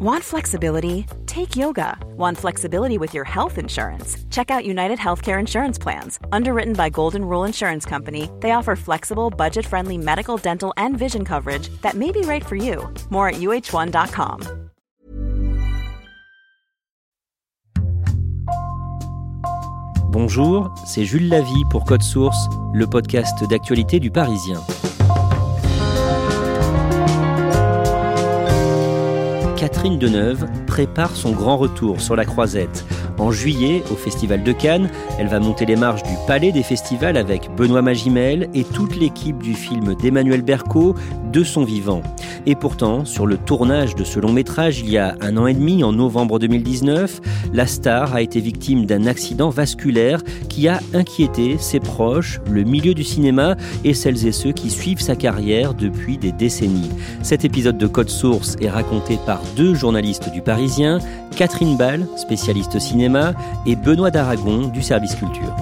Want flexibility? Take yoga. Want flexibility with your health insurance? Check out United Healthcare Insurance Plans. Underwritten by Golden Rule Insurance Company, they offer flexible, budget friendly medical, dental, and vision coverage that may be right for you. More at uh1.com. Bonjour, c'est Jules Lavie pour Code Source, le podcast d'actualité du Parisien. Catherine Deneuve prépare son grand retour sur la croisette. En juillet, au Festival de Cannes, elle va monter les marches du Palais des Festivals avec Benoît Magimel et toute l'équipe du film d'Emmanuel Berco, De son vivant. Et pourtant, sur le tournage de ce long métrage, il y a un an et demi, en novembre 2019, la star a été victime d'un accident vasculaire qui a inquiété ses proches, le milieu du cinéma et celles et ceux qui suivent sa carrière depuis des décennies. Cet épisode de Code Source est raconté par deux journalistes du Parisien, Catherine Ball, spécialiste cinéma, et Benoît d'Aragon du service culture.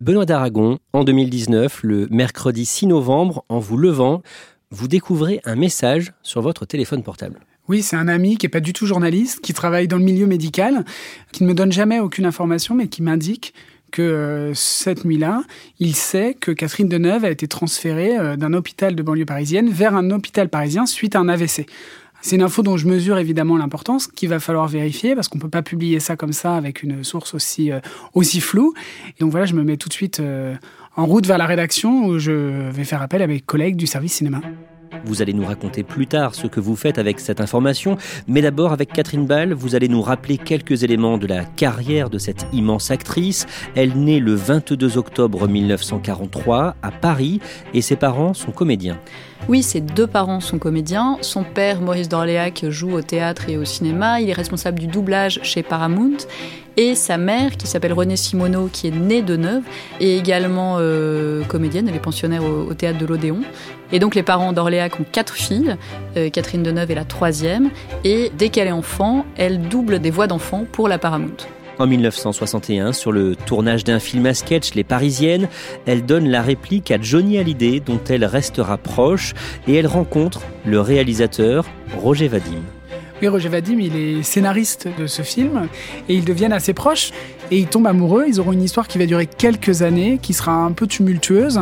Benoît d'Aragon, en 2019, le mercredi 6 novembre, en vous levant, vous découvrez un message sur votre téléphone portable. Oui, c'est un ami qui n'est pas du tout journaliste, qui travaille dans le milieu médical, qui ne me donne jamais aucune information, mais qui m'indique que euh, cette nuit-là, il sait que Catherine Deneuve a été transférée euh, d'un hôpital de banlieue parisienne vers un hôpital parisien suite à un AVC. C'est une info dont je mesure évidemment l'importance, qu'il va falloir vérifier parce qu'on ne peut pas publier ça comme ça avec une source aussi, euh, aussi floue. Et donc voilà, je me mets tout de suite en route vers la rédaction où je vais faire appel à mes collègues du service cinéma. Vous allez nous raconter plus tard ce que vous faites avec cette information, mais d'abord avec Catherine Ball, vous allez nous rappeler quelques éléments de la carrière de cette immense actrice. Elle naît le 22 octobre 1943 à Paris et ses parents sont comédiens. Oui, ses deux parents sont comédiens. Son père, Maurice d'Orléac, joue au théâtre et au cinéma. Il est responsable du doublage chez Paramount. Et sa mère, qui s'appelle Renée Simoneau, qui est née de Neuve, est également euh, comédienne. Elle est pensionnaire au, théâtre de l'Odéon. Et donc les parents d'Orléac ont quatre filles. Euh, Catherine Deneuve est la troisième. Et dès qu'elle est enfant, elle double des voix d'enfants pour la Paramount. En 1961, sur le tournage d'un film à sketch, Les Parisiennes, elle donne la réplique à Johnny Hallyday, dont elle restera proche, et elle rencontre le réalisateur Roger Vadim. Oui, Roger Vadim, il est scénariste de ce film et ils deviennent assez proches et ils tombent amoureux. Ils auront une histoire qui va durer quelques années, qui sera un peu tumultueuse,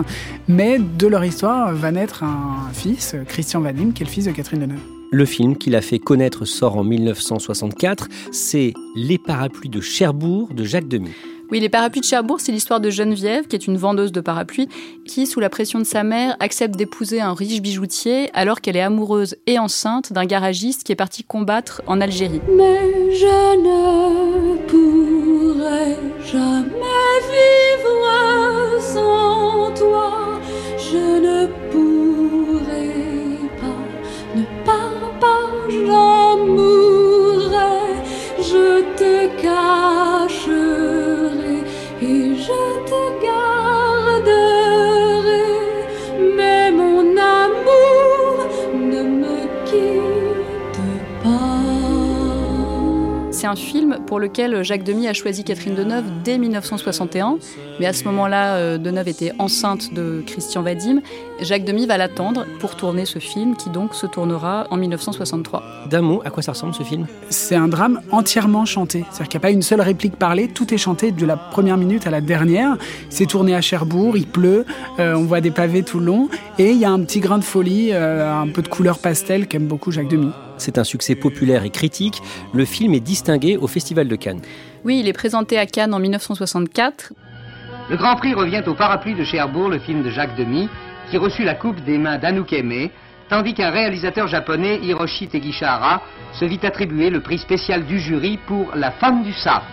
mais de leur histoire va naître un fils, Christian Vadim, qui est le fils de Catherine Deneuve. Le film qu'il a fait connaître sort en 1964, c'est Les parapluies de Cherbourg de Jacques Demy. Oui, les parapluies de Cherbourg, c'est l'histoire de Geneviève, qui est une vendeuse de parapluies, qui, sous la pression de sa mère, accepte d'épouser un riche bijoutier alors qu'elle est amoureuse et enceinte d'un garagiste qui est parti combattre en Algérie. Mais je ne pourrai jamais vivre sans toi. Je ne c'est un film pour lequel Jacques Demy a choisi Catherine Deneuve dès 1961. Mais à ce moment-là, euh, Deneuve était enceinte de Christian Vadim. Jacques Demy va l'attendre pour tourner ce film qui donc se tournera en 1963. D'un mot, à quoi ça ressemble ce film? C'est un drame entièrement chanté. C'est-à-dire qu'il n'y a pas une seule réplique parlée, tout est chanté de la première minute à la dernière. C'est tourné à Cherbourg, il pleut, euh, on voit des pavés tout le long et il y a un petit grain de folie, euh, un peu de couleur pastel qu'aime beaucoup Jacques Demy. C'est un succès populaire et critique. Le film est distingué au Festival de Cannes. Oui, il est présenté à Cannes en 1964. Le Grand Prix revient au Parapluie de Cherbourg, le film de Jacques Demy, qui reçut la coupe des mains d'Anouk tandis qu'un réalisateur japonais, Hiroshi Tegishihara, se vit attribuer le prix spécial du jury pour La femme du sable.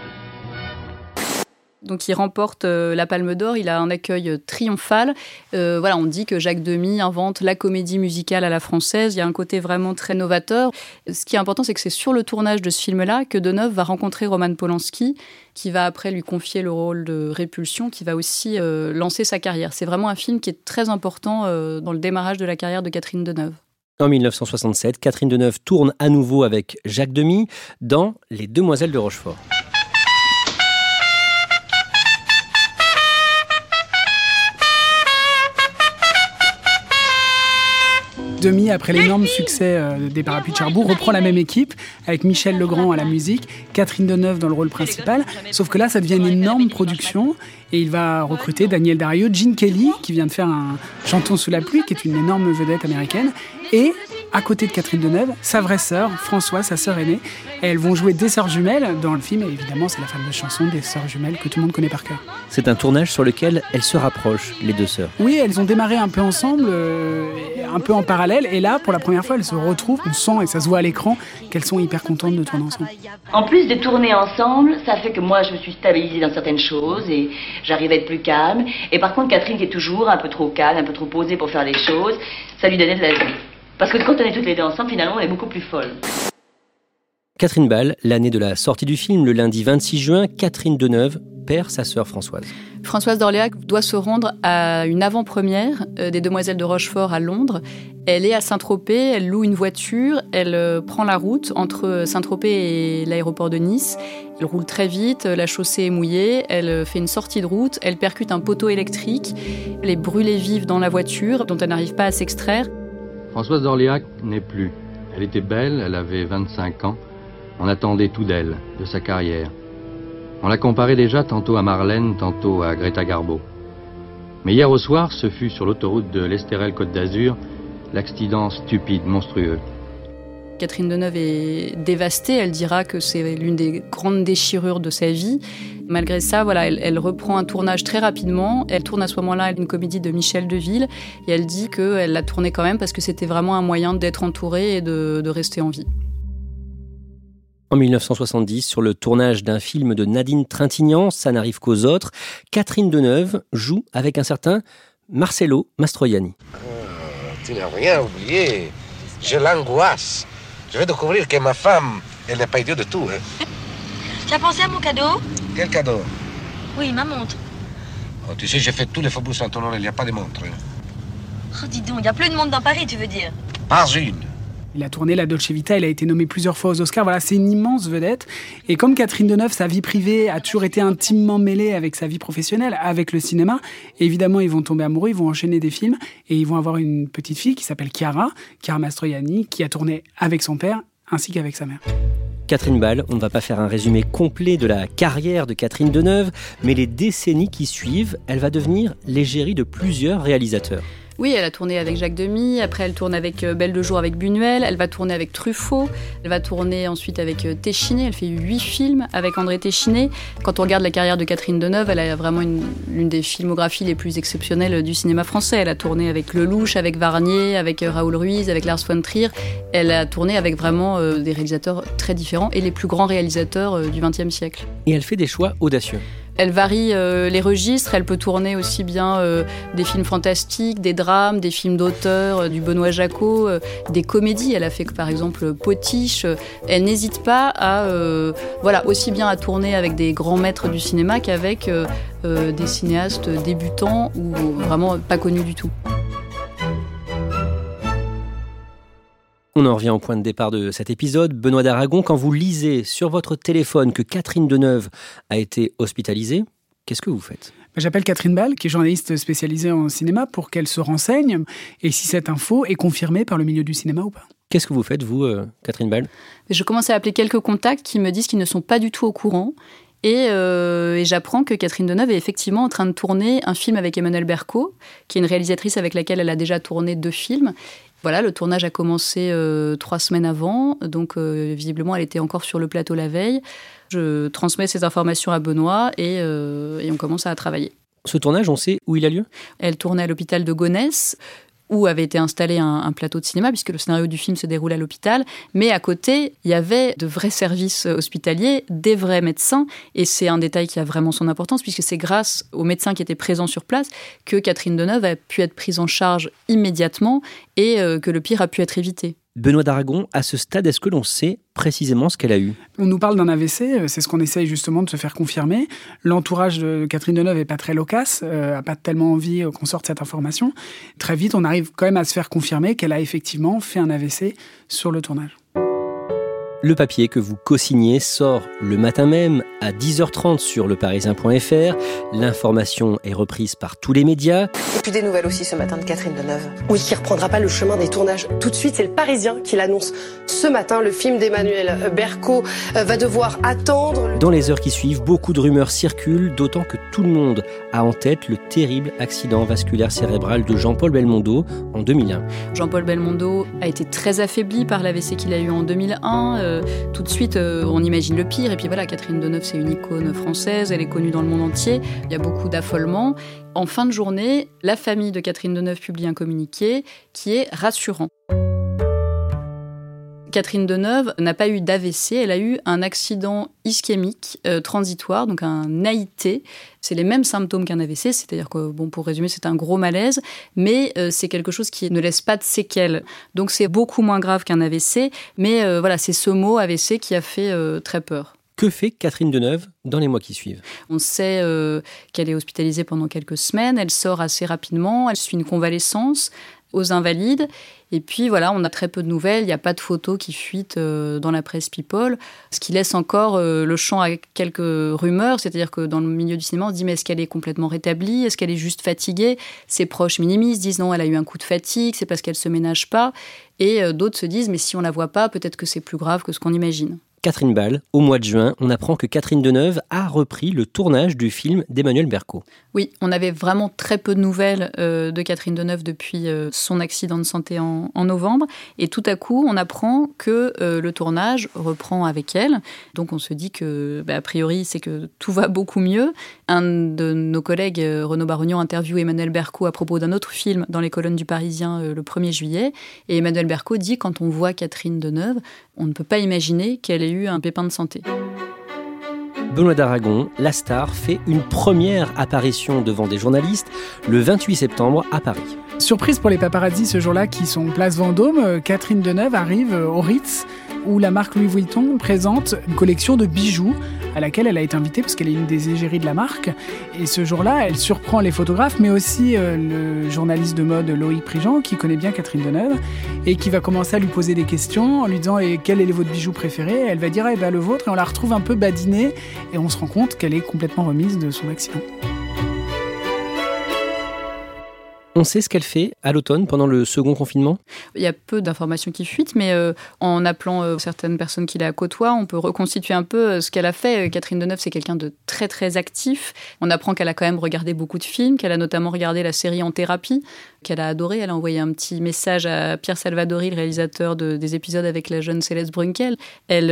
Donc il remporte euh, la Palme d'Or, il a un accueil euh, triomphal. Euh, voilà, on dit que Jacques Demy invente la comédie musicale à la française. Il y a un côté vraiment très novateur. Ce qui est important, c'est que c'est sur le tournage de ce film-là que Deneuve va rencontrer Roman Polanski, qui va après lui confier le rôle de Répulsion, qui va aussi lancer sa carrière. C'est vraiment un film qui est très important dans le démarrage de la carrière de Catherine Deneuve. En 1967, Catherine Deneuve tourne à nouveau avec Jacques Demy dans Les Demoiselles de Rochefort. Demi, après l'énorme succès euh, des Parapluies de Cherbourg, reprend la même équipe avec Michel Legrand à la musique, Catherine Deneuve dans le rôle principal. Sauf que là, ça devient une énorme production et il va recruter Daniel Dario, Gene Kelly, qui vient de faire un Chantons sous la pluie, qui est une énorme vedette américaine, et à côté de Catherine Deneuve, sa vraie sœur, Françoise, sa sœur aînée. Et elles vont jouer des sœurs jumelles dans le film, et évidemment, c'est la fameuse chanson des sœurs jumelles que tout le monde connaît par cœur. C'est un tournage sur lequel elles se rapprochent, les deux sœurs. Oui, elles ont démarré un peu ensemble, euh, un peu en parallèle, et là, pour la première fois, elles se retrouvent, on sent, et ça se voit à l'écran, qu'elles sont hyper contentes de tourner ensemble. En plus de tourner ensemble, ça fait que moi, je me suis stabilisée dans certaines choses, et j'arrive à être plus calme. Et par contre, Catherine, qui est toujours un peu trop calme, un peu trop posée pour faire les choses, ça lui donnait de la vie. Parce que quand on est toutes les deux ensemble, finalement, on est beaucoup plus folle. Catherine Ball, l'année de la sortie du film, le lundi 26 juin, Catherine Deneuve perd sa sœur Françoise. Françoise d'Orléac doit se rendre à une avant-première euh, des Demoiselles de Rochefort à Londres. Elle est à Saint-Tropez, elle loue une voiture, elle euh, prend la route entre Saint-Tropez et l'aéroport de Nice. Elle roule très vite, la chaussée est mouillée, elle euh, fait une sortie de route, elle percute un poteau électrique, elle est brûlée vive dans la voiture dont elle n'arrive pas à s'extraire. Françoise d'Orléac n'est plus. Elle était belle, elle avait 25 ans. On attendait tout d'elle, de sa carrière. On la comparait déjà tantôt à Marlène, tantôt à Greta Garbo. Mais hier au soir, ce fut sur l'autoroute de l'Estérel-Côte d'Azur, l'accident stupide, monstrueux. Catherine Deneuve est dévastée. Elle dira que c'est l'une des grandes déchirures de sa vie. Malgré ça, voilà, elle, reprend un tournage très rapidement. Elle tourne à ce moment-là une comédie de Michel Deville et elle dit qu'elle l'a tournée quand même parce que c'était vraiment un moyen d'être entourée et de, de rester en vie. En 1970, sur le tournage d'un film de Nadine Trintignant, ça n'arrive qu'aux autres, Catherine Deneuve joue avec un certain Marcelo Mastroianni. Ah, tu n'as rien oublié. Je l'angoisse. Je vais découvrir que ma femme, elle n'est pas idiote de tout. Hein. Tu as pensé à mon cadeau Quel cadeau Oui, ma montre. Oh, tu sais, j'ai fait tous les faubourgs Saint-Honoré, il n'y a pas de montre. Hein. Oh, dis donc, il y a plus de monde dans Paris, tu veux dire Pas une. Il a tourné La Dolce Vita, il a été nommé plusieurs fois aux Oscars. Voilà, c'est une immense vedette. Et comme Catherine Deneuve, sa vie privée a toujours été intimement mêlée avec sa vie professionnelle, avec le cinéma, évidemment, ils vont tomber amoureux, ils vont enchaîner des films et ils vont avoir une petite fille qui s'appelle Chiara, Chiara Mastroianni, qui a tourné avec son père ainsi qu'avec sa mère. Catherine Ball, on ne va pas faire un résumé complet de la carrière de Catherine Deneuve, mais les décennies qui suivent, elle va devenir l'égérie de plusieurs réalisateurs. Oui, elle a tourné avec Jacques Demy, après elle tourne avec euh, Belle de Jour avec Buñuel, elle va tourner avec Truffaut, elle va tourner ensuite avec euh, Téchiné, elle fait huit films avec André Téchiné. Quand on regarde la carrière de Catherine Deneuve, elle a vraiment l'une des filmographies les plus exceptionnelles du cinéma français. Elle a tourné avec Lelouch, avec Varnier, avec euh, Raoul Ruiz, avec Lars von Trier. Elle a tourné avec vraiment des réalisateurs très différents et les plus grands réalisateurs du XXe siècle. Et elle fait des choix audacieux. Elle varie euh, les registres, elle peut tourner aussi bien euh, des films fantastiques, des drames, des films d'auteur, euh, du Benoît Jacot, des comédies. Elle a fait par exemple Potiche. Elle n'hésite pas à, voilà, aussi bien à tourner avec des grands maîtres du cinéma qu'avec des cinéastes débutants ou vraiment pas connus du tout. On en revient au point de départ de cet épisode. Benoît d'Aragon, quand vous lisez sur votre téléphone que Catherine Deneuve a été hospitalisée, qu'est-ce que vous faites? Bah, J'appelle Catherine Ball, qui est journaliste spécialisée en cinéma, pour qu'elle se renseigne et si cette info est confirmée par le milieu du cinéma ou pas. Qu'est-ce que vous faites, vous, euh, Catherine Ball Je commence à appeler quelques contacts qui me disent qu'ils ne sont pas du tout au courant. Et, euh, et j'apprends que Catherine Deneuve est effectivement en train de tourner un film avec Emmanuel Berco, qui est une réalisatrice avec laquelle elle a déjà tourné deux films. Voilà, le tournage a commencé euh, trois semaines avant, donc euh, visiblement elle était encore sur le plateau la veille. Je transmets ces informations à Benoît et, euh, et on commence à travailler. Ce tournage, on sait où il a lieu? Elle tournait à l'hôpital de Gonesse où avait été installé un, plateau de cinéma, puisque le scénario du film se déroule à l'hôpital. Mais à côté, il y avait de vrais services hospitaliers, des vrais médecins. Et c'est un détail qui a vraiment son importance, puisque c'est grâce aux médecins qui étaient présents sur place que Catherine Deneuve a pu être prise en charge immédiatement et euh, que le pire a pu être évité. Benoît d'Aragon, à ce stade, est-ce que l'on sait précisément ce qu'elle a eu? On nous parle d'un AVC, euh, c'est ce qu'on essaye justement de se faire confirmer. L'entourage de Catherine Deneuve n'est pas très loquace, euh, pas tellement envie euh, qu'on sorte cette information. Très vite, on arrive quand même à se faire confirmer qu'elle a effectivement fait un AVC sur le tournage. Le papier que vous co-signez sort le matin même à 10h30 sur leparisien.fr. L'information est reprise par tous les médias. Et puis des nouvelles aussi ce matin de Catherine Deneuve. Oui, qui reprendra pas le chemin des tournages tout de suite. C'est le Parisien qui l'annonce ce matin. Le film d'Emmanuel Berco euh, va devoir attendre. Dans les heures qui suivent, beaucoup de rumeurs circulent, d'autant que tout le monde a en tête le terrible accident vasculaire cérébral de Jean-Paul Belmondo en 2001. Jean-Paul Belmondo a été très affaibli par l'AVC qu'il a eu en 2001. Euh, tout de suite, euh, on imagine le pire. Et puis voilà, Catherine Deneuve, c'est une icône française, elle est connue dans le monde entier. Il y a beaucoup d'affolement. En fin de journée, la famille de Catherine Deneuve publie un communiqué qui est rassurant. Catherine Deneuve n'a pas eu d'AVC, elle a eu un accident ischémique euh, transitoire, donc un AIT. C'est les mêmes symptômes qu'un AVC, c'est-à-dire que, bon, pour résumer, c'est un gros malaise, mais euh, c'est quelque chose qui ne laisse pas de séquelles. Donc c'est beaucoup moins grave qu'un AVC, mais euh, voilà, c'est ce mot AVC qui a fait très peur. Que fait Catherine Deneuve dans les mois qui suivent? On sait qu'elle est hospitalisée pendant quelques semaines, elle sort assez rapidement, elle suit une convalescence aux invalides. Et puis voilà, on a très peu de nouvelles, il n'y a pas de photos qui fuitent euh, dans la presse People, ce qui laisse encore euh, le champ à quelques rumeurs, c'est-à-dire que dans le milieu du cinéma, on se dit mais est-ce qu'elle est complètement rétablie? Est-ce qu'elle est juste fatiguée? Ses proches minimisent, disent non, elle a eu un coup de fatigue, c'est parce qu'elle se ménage pas. Et euh, d'autres se disent mais si on la voit pas, peut-être que c'est plus grave que ce qu'on imagine. Catherine Ball, au mois de juin, on apprend que Catherine Deneuve a repris le tournage du film d'Emmanuel Berco. Oui, on avait vraiment très peu de nouvelles euh, de Catherine Deneuve depuis euh, son accident de santé en, novembre. Et tout à coup, on apprend que euh, le tournage reprend avec elle. Donc on se dit que, bah, a priori, c'est que tout va beaucoup mieux. Un de nos collègues, Renaud Barognon, interviewe Emmanuel Berco à propos d'un autre film dans les colonnes du Parisien le 1er juillet. Et Emmanuel Berco dit, quand on voit Catherine Deneuve, on ne peut pas imaginer qu'elle eu un pépin de santé. Benoît d'Aragon, la star, fait une première apparition devant des journalistes le 28 septembre à Paris. Surprise pour les paparazzis ce jour-là qui sont place Vendôme, euh, Catherine Deneuve arrive euh, au Ritz où la marque Louis Vuitton présente une collection de bijoux à laquelle elle a été invitée parce qu'elle est une des égéries de la marque. Et ce jour-là, elle surprend les photographes, mais aussi euh, le journaliste de mode Loïc Prigent, qui connaît bien Catherine Deneuve, et qui va commencer à lui poser des questions en lui disant quel est votre bijou préféré? Elle va dire eh ben, le vôtre, et on la retrouve un peu badinée, et on se rend compte qu'elle est complètement remise de son accident. On sait ce qu'elle fait à l'automne pendant le second confinement? Il y a peu d'informations qui fuitent, mais euh, en appelant euh, certaines personnes qui la côtoient, on peut reconstituer un peu euh, ce qu'elle a fait. Catherine Deneuve, c'est quelqu'un de très très actif. On apprend qu'elle a quand même regardé beaucoup de films, qu'elle a notamment regardé la série En thérapie, qu'elle a adoré. Elle a envoyé un petit message à Pierre Salvadori, le réalisateur des épisodes avec la jeune Céleste Brunkel. Elle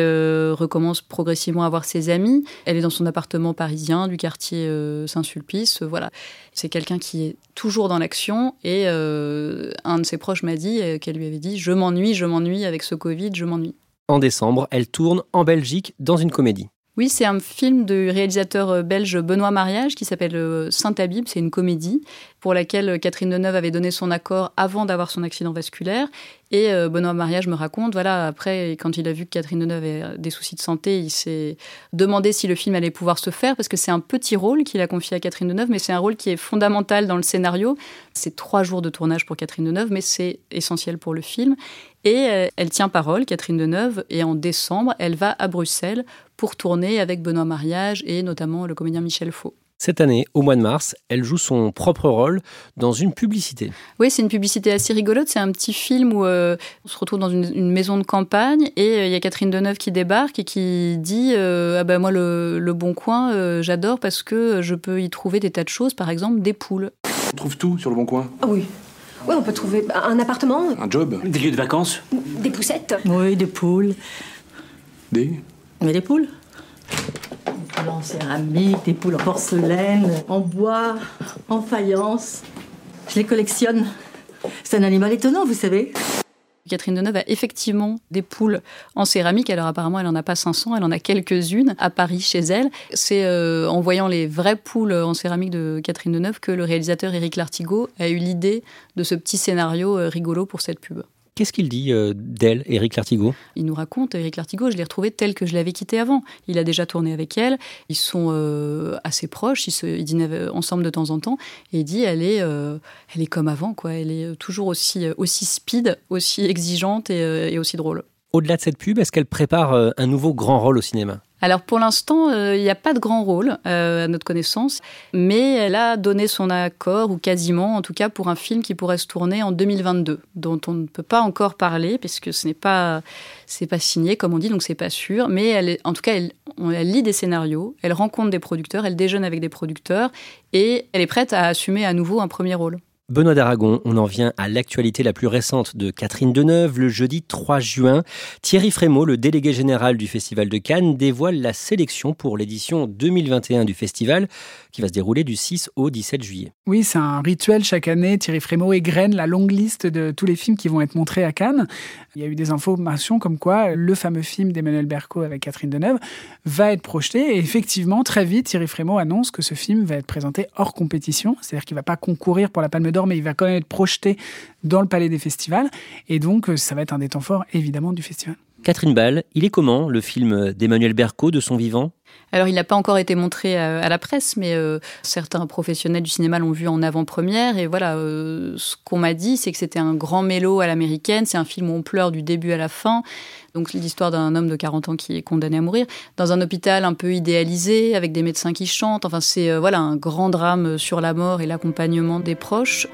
recommence progressivement à voir ses amis. Elle est dans son appartement parisien du quartier Saint-Sulpice. voilà. C'est quelqu'un qui est toujours dans l'action et euh, un de ses proches m'a dit euh, qu'elle lui avait dit je m'ennuie, je m'ennuie avec ce Covid, je m'ennuie. En décembre, elle tourne en Belgique dans une comédie. Oui, c'est un film du réalisateur euh, belge Benoît Mariage qui s'appelle Saint-Habib. C'est une comédie pour laquelle Catherine Deneuve avait donné son accord avant d'avoir son accident vasculaire. Et euh, Benoît Mariage me raconte, voilà, après, quand il a vu que Catherine Deneuve avait des soucis de santé, il s'est demandé si le film allait pouvoir se faire, parce que c'est un petit rôle qu'il a confié à Catherine Deneuve, mais c'est un rôle qui est fondamental dans le scénario. C'est trois jours de tournage pour Catherine Deneuve, mais c'est essentiel pour le film. Et euh, elle tient parole, Catherine Deneuve, et en décembre, elle va à Bruxelles pour tourner avec Benoît Mariage et notamment le comédien Michel Faux. Cette année, au mois de mars, elle joue son propre rôle dans une publicité. Oui, c'est une publicité assez rigolote. C'est un petit film où euh, on se retrouve dans une, maison de campagne et euh, il y a Catherine Deneuve qui débarque et qui dit euh, Ah ben moi, le, Bon Coin, j'adore parce que je peux y trouver des tas de choses, par exemple des poules. On trouve tout sur le Bon Coin Ah oui. Oui, on peut trouver un appartement. Un job. Des lieux de vacances. Des poussettes. Oui, des poules. Des Mais des poules en céramique, des poules en porcelaine, en bois, en faïence. Je les collectionne. C'est un animal étonnant, vous savez. Catherine Deneuve a effectivement des poules en céramique. Alors apparemment, elle n'en a pas 500, elle en a quelques-unes à Paris chez elle. C'est euh, en voyant les vraies poules en céramique de Catherine Deneuve que le réalisateur Éric Lartigot a eu l'idée de ce petit scénario euh, rigolo pour cette pub. Qu'est-ce qu'il dit euh, d'elle, Éric Lartigot? Il nous raconte, Éric Lartigot, je l'ai retrouvé tel que je l'avais quitté avant. Il a déjà tourné avec elle, ils sont euh, assez proches, ils, se, ils, dînent ensemble de temps en temps, et il dit, elle est, euh, elle est comme avant, quoi. elle est toujours aussi, aussi speed, aussi exigeante et, et aussi drôle. au-delà de cette pub, est-ce qu'elle prépare un nouveau grand rôle au cinéma? Alors pour l'instant, euh, il n'y a pas de grand rôle euh, à notre connaissance, mais elle a donné son accord, ou quasiment en tout cas, pour un film qui pourrait se tourner en 2022, dont on ne peut pas encore parler, puisque ce n'est pas, c'est pas signé, comme on dit, donc c'est pas sûr, mais elle est, en tout cas, elle, lit des scénarios, elle rencontre des producteurs, elle déjeune avec des producteurs, et elle est prête à assumer à nouveau un premier rôle. Benoît d'Aragon, on en vient à l'actualité la plus récente de Catherine Deneuve. Le jeudi 3 juin, Thierry Frémaux, le délégué général du Festival de Cannes, dévoile la sélection pour l'édition 2021 du festival qui va se dérouler du 6 au 17 juillet. Oui, c'est un rituel chaque année. Thierry Frémaux égrène la longue liste de tous les films qui vont être montrés à Cannes. Il y a eu des informations comme quoi le fameux film d'Emmanuel Berco avec Catherine Deneuve va être projeté. Et effectivement, très vite, Thierry Frémaux annonce que ce film va être présenté hors compétition. C'est-à-dire qu'il ne va pas concourir pour la Palme d'Or, mais il va quand même être projeté dans le Palais des Festivals. Et donc, ça va être un des temps forts, évidemment, du festival. Catherine Ball, il est comment le film d'Emmanuel Berco de son vivant? Alors, il n'a pas encore été montré à, la presse, mais euh, certains professionnels du cinéma l'ont vu en avant-première. Et voilà, euh, ce qu'on m'a dit, c'est que c'était un grand mélo à l'américaine. C'est un film où on pleure du début à la fin. Donc, l'histoire d'un homme de 40 ans qui est condamné à mourir dans un hôpital un peu idéalisé, avec des médecins qui chantent. Enfin, c'est euh, voilà un grand drame sur la mort et l'accompagnement des proches.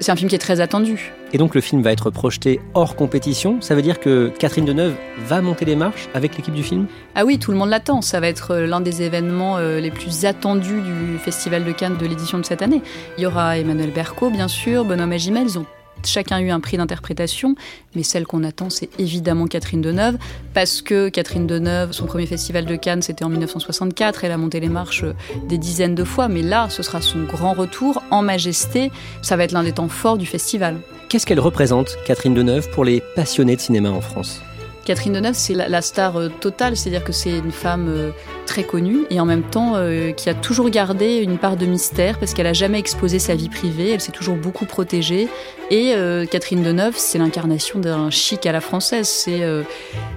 C'est un film qui est très attendu. Et donc le film va être projeté hors compétition. Ça veut dire que Catherine Deneuve va monter les marches avec l'équipe du film? Ah oui, tout le monde l'attend. Ça va être euh, l'un des événements euh, les plus attendus du Festival de Cannes de l'édition de cette année. Il y aura Emmanuel Berco, bien sûr, Benoît Magimel. Ils ont chacun eu un prix d'interprétation, mais celle qu'on attend, c'est évidemment Catherine Deneuve, parce que Catherine Deneuve, son premier festival de Cannes, c'était en 1964, elle a monté les marches des dizaines de fois, mais là, ce sera son grand retour en majesté, ça va être l'un des temps forts du festival. Qu'est-ce qu'elle représente, Catherine Deneuve, pour les passionnés de cinéma en France? Catherine Deneuve, c'est la, star euh, totale, c'est-à-dire que c'est une femme euh, très connue et en même temps euh, qui a toujours gardé une part de mystère parce qu'elle a jamais exposé sa vie privée, elle s'est toujours beaucoup protégée. Et Catherine Deneuve, c'est l'incarnation d'un chic à la française. C'est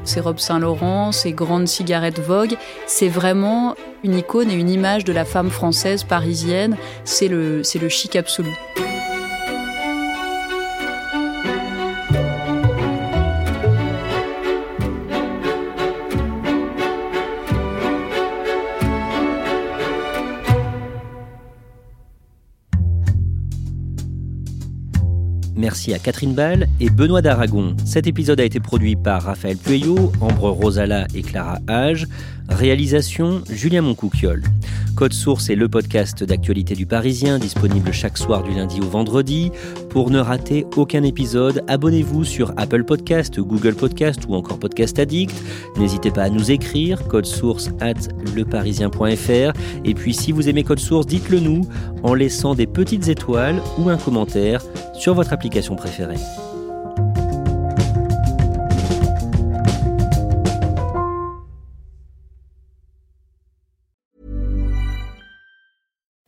ses robes Saint-Laurent, ses grandes cigarettes Vogue. C'est vraiment une icône et une image de la femme française parisienne. C'est le, c'est le chic absolu. À Catherine Ball et Benoît d'Aragon. Cet épisode a été produit par Raphaël Pueyo, Ambre Rosala et Clara Hage. Réalisation Julien Moncouquiole. Code Source est le podcast d'actualité du Parisien, disponible chaque soir du lundi au vendredi. Pour ne rater aucun épisode, abonnez-vous sur Apple Podcast, Google Podcast ou encore Podcast Addict. N'hésitez pas à nous écrire, code source at leparisien.fr. Et puis si vous aimez Code Source, dites-le nous en laissant des petites étoiles ou un commentaire sur votre application préférée.